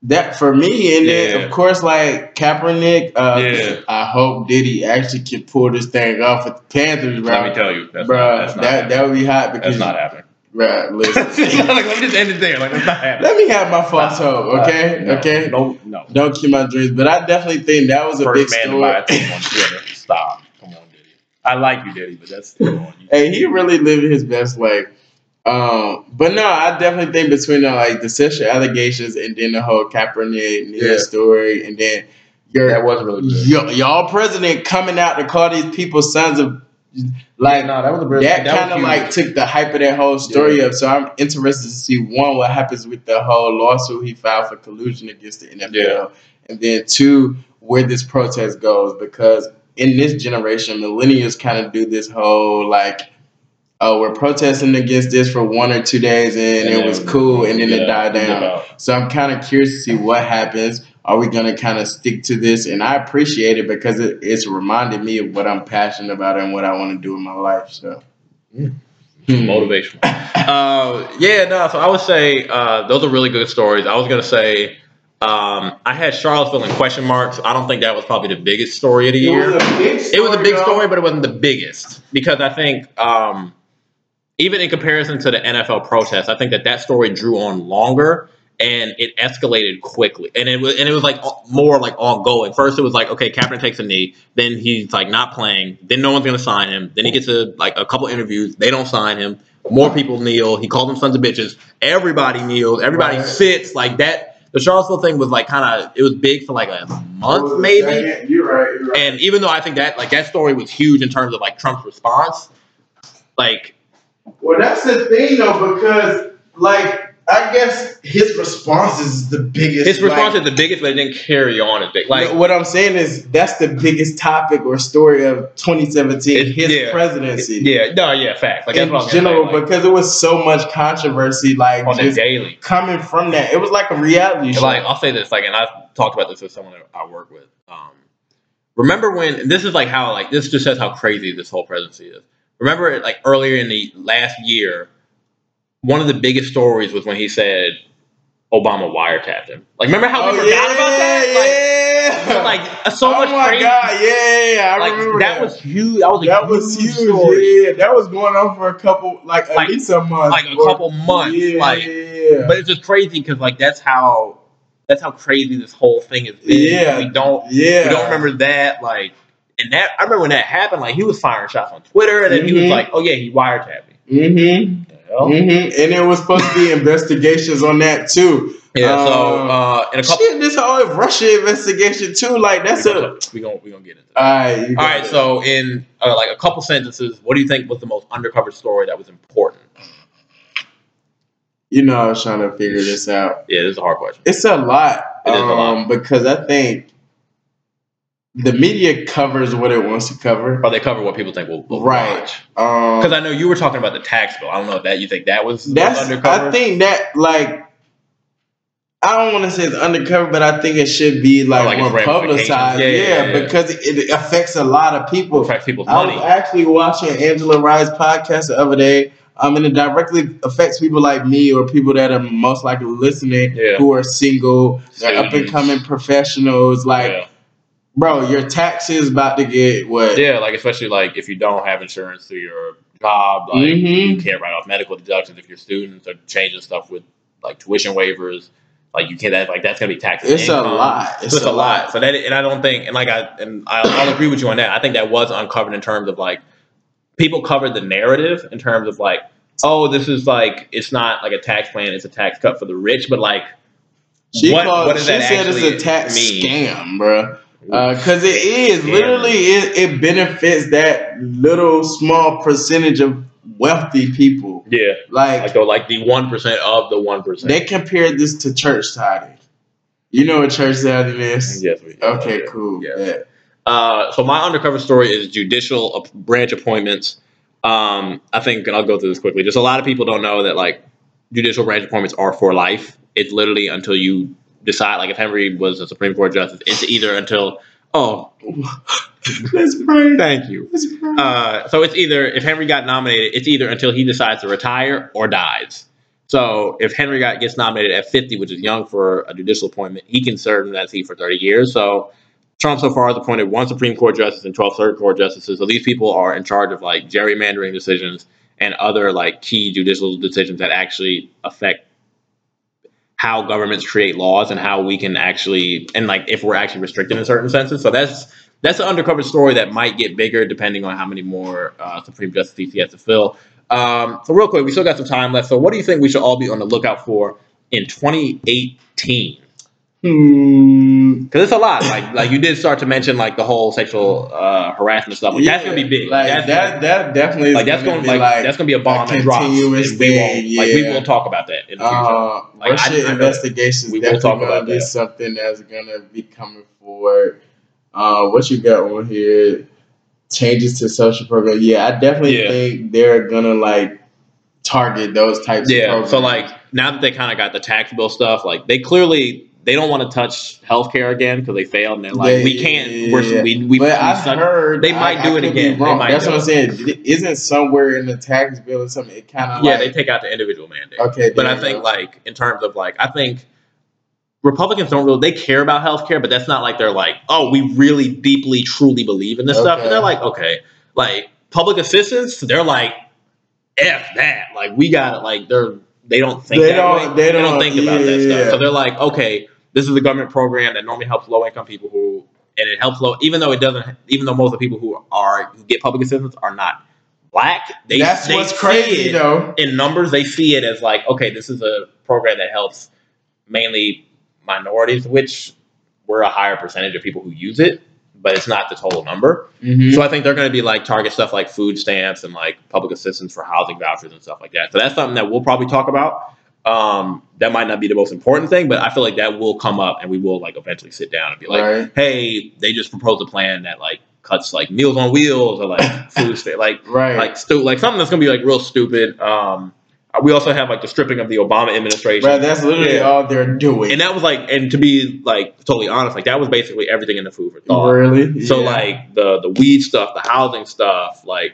Speaker 2: That for me, and then of course like Kaepernick. Uh,
Speaker 1: Yeah.
Speaker 2: I hope Diddy actually can pull this thing off with the Panthers, bro.
Speaker 1: Let me tell you, that's
Speaker 2: Bruh,
Speaker 1: not, that's not
Speaker 2: that
Speaker 1: happening.
Speaker 2: that would be hot because
Speaker 1: that's not happening.
Speaker 2: Bruh, listen.
Speaker 1: like, let me just end it there. Like that's not happening.
Speaker 2: Let me have my false hope, okay?
Speaker 1: No,
Speaker 2: okay.
Speaker 1: No, no.
Speaker 2: Don't keep my dreams, but I definitely think that was a
Speaker 1: First
Speaker 2: big
Speaker 1: man to buy a
Speaker 2: story.
Speaker 1: team on Twitter. Stop. Come on, Diddy. I like you, Diddy, but that's come on. You-
Speaker 2: hey, he really lived his best life. Um, but no, I definitely think between the like the sexual allegations and then the whole Kaepernick news
Speaker 1: Yeah.
Speaker 2: story, and then your
Speaker 1: that was really good.
Speaker 2: y- y'all president coming out to call these people sons of like
Speaker 1: no, that was a
Speaker 2: that
Speaker 1: was
Speaker 2: kind of like took the hype of that whole story up. So I'm interested to see one what happens with the whole lawsuit he filed for collusion against the NFL,
Speaker 1: Yeah.
Speaker 2: and then two where this protest goes because in this generation, millennials kind of do this whole like. Oh, we're protesting against this for one or two days, and, it was cool, and then it died down. So I'm kind of curious to see what happens. Are we gonna kind of stick to this? And I appreciate it because it, it's reminded me of what I'm passionate about and what I want to do in my life. So
Speaker 1: Mm.
Speaker 2: Hmm.
Speaker 1: Motivational. uh, yeah, no. So I would say uh, those are really good stories. I was gonna say um, I had Charlottesville in question marks. I don't think that was probably the biggest story of the year. It was a big story, but it wasn't the biggest because I think um, even in comparison to the NFL protests, I think that that story drew on longer and it escalated quickly, and it was and it was like more like ongoing. First, it was like okay, Kaepernick takes a knee, then he's like not playing, then no one's gonna sign him, then he gets a like a couple interviews, they don't sign him, more people kneel, he calls them sons of bitches, everybody kneels, everybody
Speaker 2: Right.
Speaker 1: sits like that. The Charlottesville thing was like kind of it was big for like a month maybe.
Speaker 2: You're right. You're right.
Speaker 1: And even though I think that like that story was huge in terms of like Trump's response, like
Speaker 2: well, that's the thing though, because like I guess his response is the biggest.
Speaker 1: his response
Speaker 2: like,
Speaker 1: is the biggest, but it didn't carry on as big. Like
Speaker 2: what I'm saying is that's the biggest topic or story of 2017, his
Speaker 1: yeah.
Speaker 2: presidency.
Speaker 1: yeah, no, yeah, fact. Like
Speaker 2: in
Speaker 1: what I was gonna
Speaker 2: general,
Speaker 1: say, like,
Speaker 2: because it was so much controversy, like
Speaker 1: on the
Speaker 2: just
Speaker 1: daily.
Speaker 2: coming from that. It was like a reality show.
Speaker 1: Like I'll say this, like, and I've talked about this with someone that I work with. Um, remember when this is like how like this just says how crazy this whole presidency is. Remember, like earlier in the last year, one of the biggest stories was when he said Obama wiretapped him. Like, remember how we
Speaker 2: oh,
Speaker 1: forgot
Speaker 2: yeah,
Speaker 1: about that?
Speaker 2: yeah.
Speaker 1: Like, like so
Speaker 2: oh
Speaker 1: much
Speaker 2: my
Speaker 1: crazy.
Speaker 2: god, yeah, yeah, I
Speaker 1: like
Speaker 2: remember
Speaker 1: that,
Speaker 2: that.
Speaker 1: was huge. That was a
Speaker 2: that was
Speaker 1: huge, story.
Speaker 2: Yeah, that was going on for a couple, like at least a month,
Speaker 1: like a
Speaker 2: or-
Speaker 1: couple months,
Speaker 2: Yeah,
Speaker 1: like-
Speaker 2: yeah,
Speaker 1: But it's just crazy because like that's how that's how crazy this whole thing has been.
Speaker 2: Yeah.
Speaker 1: we don't
Speaker 2: yeah.
Speaker 1: we don't remember that like. And that I remember when that happened, like he was firing shots on Twitter, and then he was
Speaker 2: Mhm.
Speaker 1: like, "Oh yeah, he wiretapped me."
Speaker 2: Mm-hmm. Mm-hmm. And there was supposed to be investigations on that too.
Speaker 1: yeah so
Speaker 2: Um,
Speaker 1: uh, in a couple,
Speaker 2: Shit, this whole Russia investigation too. Like
Speaker 1: we
Speaker 2: that's
Speaker 1: gonna,
Speaker 2: a.
Speaker 1: we gonna we gonna get into. That.
Speaker 2: All right.
Speaker 1: All right,
Speaker 2: it.
Speaker 1: so in uh, like a couple sentences, what do you think was the most undercover story that was important?
Speaker 2: you know, I was trying to figure this out.
Speaker 1: Yeah, this is a hard question.
Speaker 2: It's a lot.
Speaker 1: It is a lot.
Speaker 2: um, because I think the media covers what it wants to cover.
Speaker 1: Or they cover what people think will, will
Speaker 2: Right.
Speaker 1: watch.
Speaker 2: Um,
Speaker 1: Because I know you were talking about the tax bill. I don't know if that you think that was,
Speaker 2: that's
Speaker 1: undercover.
Speaker 2: I think that like I don't want to say it's undercover, but I think it should be like,
Speaker 1: like
Speaker 2: more publicized.
Speaker 1: Yeah,
Speaker 2: Yeah,
Speaker 1: yeah, yeah.
Speaker 2: because it, affects a lot of people.
Speaker 1: affects people's
Speaker 2: I
Speaker 1: money.
Speaker 2: was actually watching Angela Rye's podcast the other day, um, and it directly affects people like me or people that are most likely listening who are single, up and coming professionals. Like. Bro, your taxes is about to get what?
Speaker 1: yeah, like especially like if you don't have insurance through your job, like
Speaker 2: Mhm.
Speaker 1: you can't write off medical deductions if your students are changing stuff with like tuition waivers. Like you can't that like that's gonna be taxes.
Speaker 2: It's a lot.
Speaker 1: It's, a, lot. So that and I don't think and like I and I'll, I'll agree with you on that. I think that was uncovered in terms of like people covered the narrative in terms of like oh this is like it's not like a tax plan it's a tax cut for the rich but like
Speaker 2: She
Speaker 1: what,
Speaker 2: called.
Speaker 1: what does
Speaker 2: she
Speaker 1: that
Speaker 2: said
Speaker 1: actually
Speaker 2: it's a tax
Speaker 1: mean?
Speaker 2: scam, bro. Because it is
Speaker 1: Scam.
Speaker 2: literally it, it benefits that little small percentage of wealthy people.
Speaker 1: Yeah,
Speaker 2: Like,
Speaker 1: like the like the one percent of the one percent.
Speaker 2: they compared this to church tithing. You know what church tithing is?
Speaker 1: Yes, we
Speaker 2: Okay,
Speaker 1: yeah.
Speaker 2: cool.
Speaker 1: Yeah.
Speaker 2: Yeah.
Speaker 1: Uh, so my undercover story is judicial branch appointments. Um, I think, and I'll go through this quickly. Just a lot of people don't know that like judicial branch appointments are for life. It's literally until you decide. Like if Henry was a Supreme Court justice, it's either until oh,
Speaker 2: Let's pray.
Speaker 1: thank you.
Speaker 2: Pray.
Speaker 1: Uh, so it's either if Henry got nominated, it's either until he decides to retire or dies. So if Henry got gets nominated at 50, which is young for a judicial appointment, he can serve in that seat for 30 years. So Trump so far has appointed one Supreme Court justice and 12 Circuit Court justices. So these people are in charge of like gerrymandering decisions and other like key judicial decisions that actually affect how governments create laws and how we can actually and like if we're actually restricted in certain senses. So that's that's an undercover story that might get bigger depending on how many more uh, Supreme Justices he has to fill. Um, so real quick, we still got some time left. So what do you think we should all be on the lookout for in 2018?
Speaker 2: Hmm.
Speaker 1: Because it's a lot. Like like you did start to mention like the whole sexual uh, harassment stuff. Like, that's gonna be big.
Speaker 2: Like
Speaker 1: that's
Speaker 2: that. That definitely.
Speaker 1: like
Speaker 2: is
Speaker 1: that's
Speaker 2: gonna
Speaker 1: gonna
Speaker 2: be
Speaker 1: like, that's gonna be a bomb that drops. And we won't
Speaker 2: thing,
Speaker 1: like we
Speaker 2: yeah.
Speaker 1: will talk about that in the future.
Speaker 2: Uh,
Speaker 1: Like,
Speaker 2: Russia
Speaker 1: I- I
Speaker 2: investigations
Speaker 1: we will talk
Speaker 2: gonna
Speaker 1: about that.
Speaker 2: something that's gonna be coming forward. Uh, what you got on here? Changes to social program. Yeah, I definitely
Speaker 1: Yeah.
Speaker 2: think they're gonna like target those types. of
Speaker 1: Yeah.
Speaker 2: programs.
Speaker 1: So like now that they kind of got the tax bill stuff, like they clearly they don't want to touch healthcare again because they failed and they're like
Speaker 2: They-
Speaker 1: we can't. We're, we we.
Speaker 2: but
Speaker 1: we
Speaker 2: I've
Speaker 1: suck-
Speaker 2: heard
Speaker 1: they might
Speaker 2: I-
Speaker 1: do
Speaker 2: I
Speaker 1: it again.
Speaker 2: Wrong. That's what I'm saying. Isn't somewhere in the tax bill or something? It kind of
Speaker 1: yeah,
Speaker 2: like,
Speaker 1: they take out the individual mandate.
Speaker 2: okay.
Speaker 1: But I think
Speaker 2: go.
Speaker 1: like in terms of like I think Republicans don't really they care about healthcare, but that's not like they're like, oh, we really deeply truly believe in this stuff. And they're like, okay, like public assistance, they're like, F that. Like we got it. Like they're they don't think
Speaker 2: They
Speaker 1: that
Speaker 2: don't-
Speaker 1: way.
Speaker 2: they don't-
Speaker 1: think about that
Speaker 2: yeah.
Speaker 1: stuff. So they're like, okay, this is a government program that normally helps low income people who and it helps low even though it doesn't even though most of the people who are who get public assistance are not black. They
Speaker 2: that's
Speaker 1: they
Speaker 2: what's crazy though.
Speaker 1: in numbers, they see it as like, okay, this is a program that helps mainly minorities, which we're a higher percentage of people who use it, but it's not the total number.
Speaker 2: Mhm.
Speaker 1: So I think they're going to be like target stuff like food stamps and like public assistance for housing vouchers and stuff like that. So that's something that we'll probably talk about. Um, that might not be the most important thing, but I feel like that will come up and we will like eventually sit down and be like,
Speaker 2: right.
Speaker 1: hey, they just proposed a plan that like cuts like meals on wheels or like food like
Speaker 2: Right.
Speaker 1: like stu- like something that's gonna be like real stupid. Um, we also have like the stripping of the Obama administration,
Speaker 2: Right, that's literally
Speaker 1: Yeah.
Speaker 2: all they're doing.
Speaker 1: and that was like, and to be like totally honest, like that was basically everything in the food for thought.
Speaker 2: really?
Speaker 1: So
Speaker 2: Yeah.
Speaker 1: like the the weed stuff, the housing stuff, like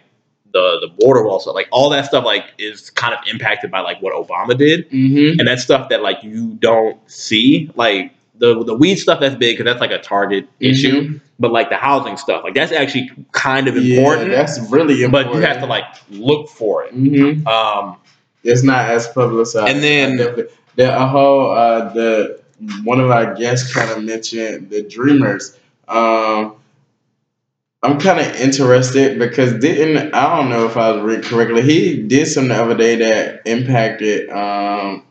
Speaker 1: the the border wall stuff, like all that stuff, like is kind of impacted by like what Obama did,
Speaker 2: Mhm.
Speaker 1: and that stuff that like you don't see, like. The, the weed stuff that's big because that's like a target issue,
Speaker 2: Mhm.
Speaker 1: but like the housing stuff, like that's actually kind of
Speaker 2: Yeah,
Speaker 1: important.
Speaker 2: that's really important, but
Speaker 1: you have to like look for it.
Speaker 2: hmm
Speaker 1: Um,
Speaker 2: It's not as publicized.
Speaker 1: And then-
Speaker 2: the a whole uh, the one of our guests kind of mentioned the Dreamers. Um, I'm kind of interested because didn't I don't know if I was read correctly. He did something the other day that impacted um,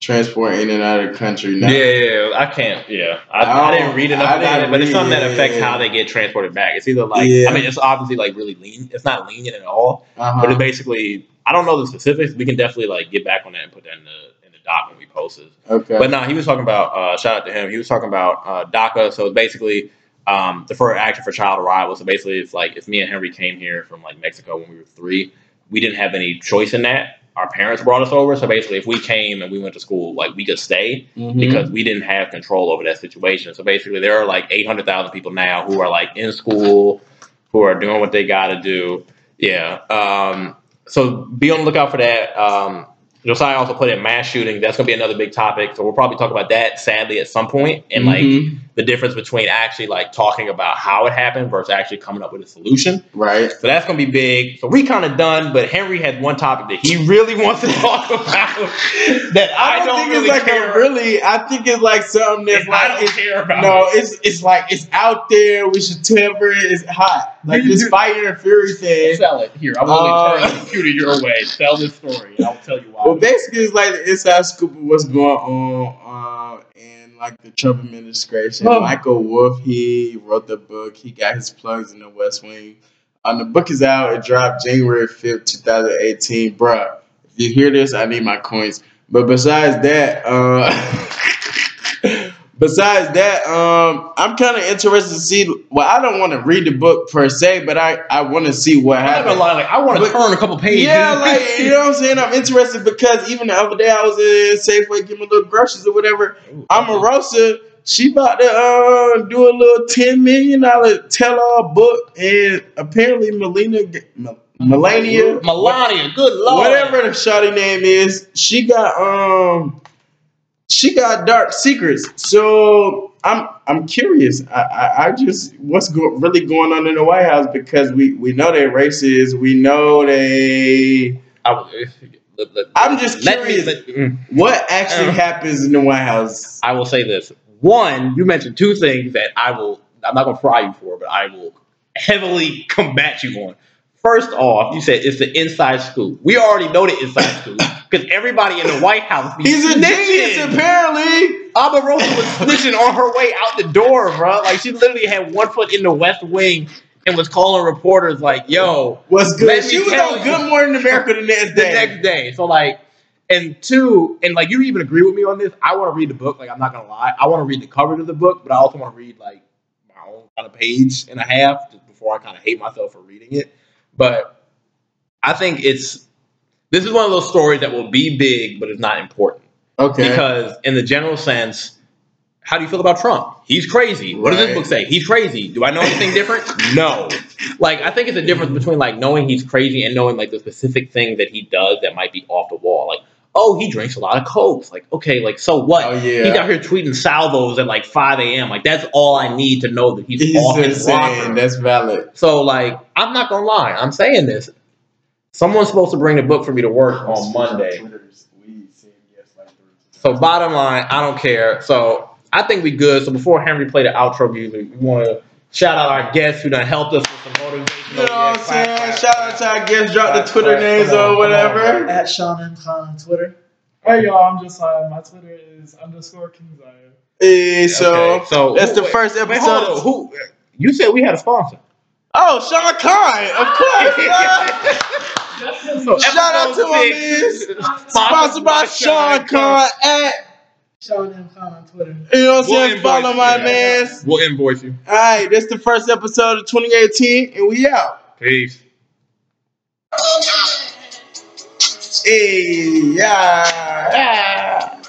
Speaker 2: transport in and out of the country. Now,
Speaker 1: yeah, yeah, yeah, I can't. Yeah, I,
Speaker 2: I
Speaker 1: I, didn't read enough
Speaker 2: I
Speaker 1: about it, but it's something that affects
Speaker 2: yeah.
Speaker 1: how they get transported back. It's either like,
Speaker 2: Yeah.
Speaker 1: I mean, it's obviously like really lean. It's not lenient at all,
Speaker 2: uh-huh.
Speaker 1: but it basically, I don't know the specifics. We can definitely like get back on that and put that in the in the doc when we post it.
Speaker 2: okay.
Speaker 1: But no, he was talking about. Uh, shout out to him. He was talking about uh, DACA. So it's basically um, deferred action for child arrival. So basically, it's like if me and Henry came here from like Mexico when we were three, we didn't have any choice in that. our parents brought us over. So basically, if we came and we went to school, like we could stay
Speaker 2: Mhm.
Speaker 1: because we didn't have control over that situation. So basically, there are like 800,000 people now who are like in school, who are doing what they got to do. Yeah. Um, so be on the lookout for that. Um, Josiah also put in mass shooting. That's going to be another big topic. So we'll probably talk about that sadly at some point and like
Speaker 2: Mhm.
Speaker 1: The difference between actually like talking about how it happened versus actually coming up with a solution.
Speaker 2: right.
Speaker 1: So that's gonna be big. So we kind of done, but Henry had one topic that he really wants to talk about that I,
Speaker 2: I don't, think
Speaker 1: really
Speaker 2: it's like
Speaker 1: care.
Speaker 2: a really. I think it's like something that's
Speaker 1: and
Speaker 2: like
Speaker 1: I don't
Speaker 2: it's,
Speaker 1: care about.
Speaker 2: no,
Speaker 1: it.
Speaker 2: it's it's like it's out there. We should temper it. It's hot, like this fire and fury thing.
Speaker 1: Sell it here. I'm going
Speaker 2: Uh,
Speaker 1: to turn the computer your way. Tell this story. and I'll tell you why.
Speaker 2: Well, basically, it's like the inside scoop of what's going on uh, in like the Trump administration.
Speaker 1: Oh.
Speaker 2: Michael Wolff, he wrote the book. He got his plugs in the West Wing. Um, the book is out. It dropped January fifth, two thousand eighteen. Bruh, if you hear this, I need my coins. But besides that, uh, besides that, um, I'm kind of interested to see. Well, I don't want to read the book per se, but I I want to see what
Speaker 1: I'm
Speaker 2: happens.
Speaker 1: lie. Like I want to turn a couple pages.
Speaker 2: Yeah, like you know what I'm saying. I'm interested because even the other day I was in Safeway getting little groceries or whatever. Omarosa, she about to uh, do a little ten million dollar tell all book, and apparently Melina, Melania,
Speaker 1: Melania. Good lord.
Speaker 2: whatever the shawty name is, she got um, she got dark secrets. So I'm I'm curious. I I, I just what's go- really going on in the White House because we we know they're racist. We know they.
Speaker 1: I, let, let,
Speaker 2: I'm just
Speaker 1: let me-
Speaker 2: curious.
Speaker 1: let- mm.
Speaker 2: What actually
Speaker 1: Uh.
Speaker 2: happens in the White House?
Speaker 1: I will say this. One, you mentioned two things that I will, I'm not going to fry you for, but I will heavily combat you on. First off, you said it's the inside scoop. We already know the inside scoop because everybody in the White House be
Speaker 2: He's a
Speaker 1: snitching.
Speaker 2: genius, apparently.
Speaker 1: Omarosa was snitching on her way out the door, bro. Like she literally had one foot in the West Wing and was calling reporters like, "Yo,
Speaker 2: What's good? She was on. Good Morning America the next
Speaker 1: the
Speaker 2: day.
Speaker 1: next day. So like, and two, and like you even agree with me on this. I want to read the book. Like I'm not gonna lie, I want to read the cover of the book, but I also want to read like my own kind of page and a half just before I kind of hate myself for reading it. But I think it's this is one of those stories that will be big, but it's not important
Speaker 2: Okay.
Speaker 1: because in the general sense. How do you feel about Trump? He's crazy. What does this book say? He's crazy. Do I know anything different? No. Like I think it's a difference between like knowing he's crazy and knowing like the specific thing that he does that might be off the wall. Like, oh, he drinks a lot of cokes. Like, okay, like so what?
Speaker 2: Oh
Speaker 1: He's out here tweeting salvos at like 5 a.m. Like that's all I need to know that he's,
Speaker 2: He's
Speaker 1: off his rocker.
Speaker 2: That's valid.
Speaker 1: So like, I'm not gonna lie. I'm saying this. Someone's supposed to bring the book for me to work on Monday. So bottom line, I don't care. So I think we good. So before Henry play the outro music, we want to shout out our guests who done helped us with some motivation.
Speaker 2: You know what I'm saying? Shout out to our guests. Drop the Twitter names or whatever.
Speaker 3: At Sean M. Khan on Twitter.
Speaker 4: Hey y'all, I'm just uh, my Twitter is underscore King Zion.
Speaker 2: Hey, so
Speaker 1: Okay, so
Speaker 2: that's
Speaker 1: who-
Speaker 2: the first
Speaker 1: Wait, hold
Speaker 2: episode.
Speaker 1: on. Who? You said we had a sponsor.
Speaker 2: Oh, Sean Khan, of course.
Speaker 1: So
Speaker 2: Shout out
Speaker 1: episode
Speaker 2: to my
Speaker 1: six,
Speaker 2: man. Sponsored by Sean Khan at
Speaker 3: Sean M. Khan on Twitter.
Speaker 2: you know what I'm
Speaker 1: We'll
Speaker 2: saying. Follow
Speaker 1: invoice
Speaker 2: my
Speaker 1: you.
Speaker 2: man.
Speaker 1: We'll invoice you.
Speaker 2: All right, that's the first episode of 2018, and we out.
Speaker 1: Peace.
Speaker 2: Hey, yeah.